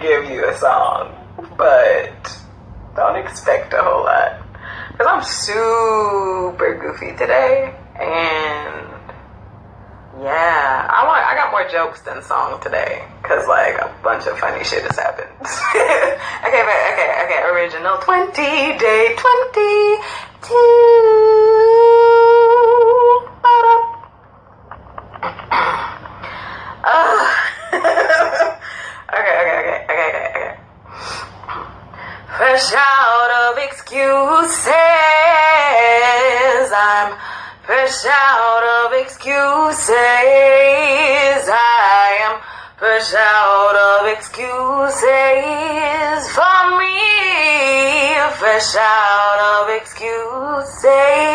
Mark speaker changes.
Speaker 1: give you a song, but don't expect a whole lot. Cause I'm super goofy today, and yeah, I want. I got more jokes than song today, cause like a bunch of funny shit has happened. okay, but okay, okay. Original twenty day twenty two. okay, ah okay, okay, okay, okay, okay. Fresh out of excuses, I'm fresh out of excuses. I am fresh out of excuses for me. Fresh out of excuses.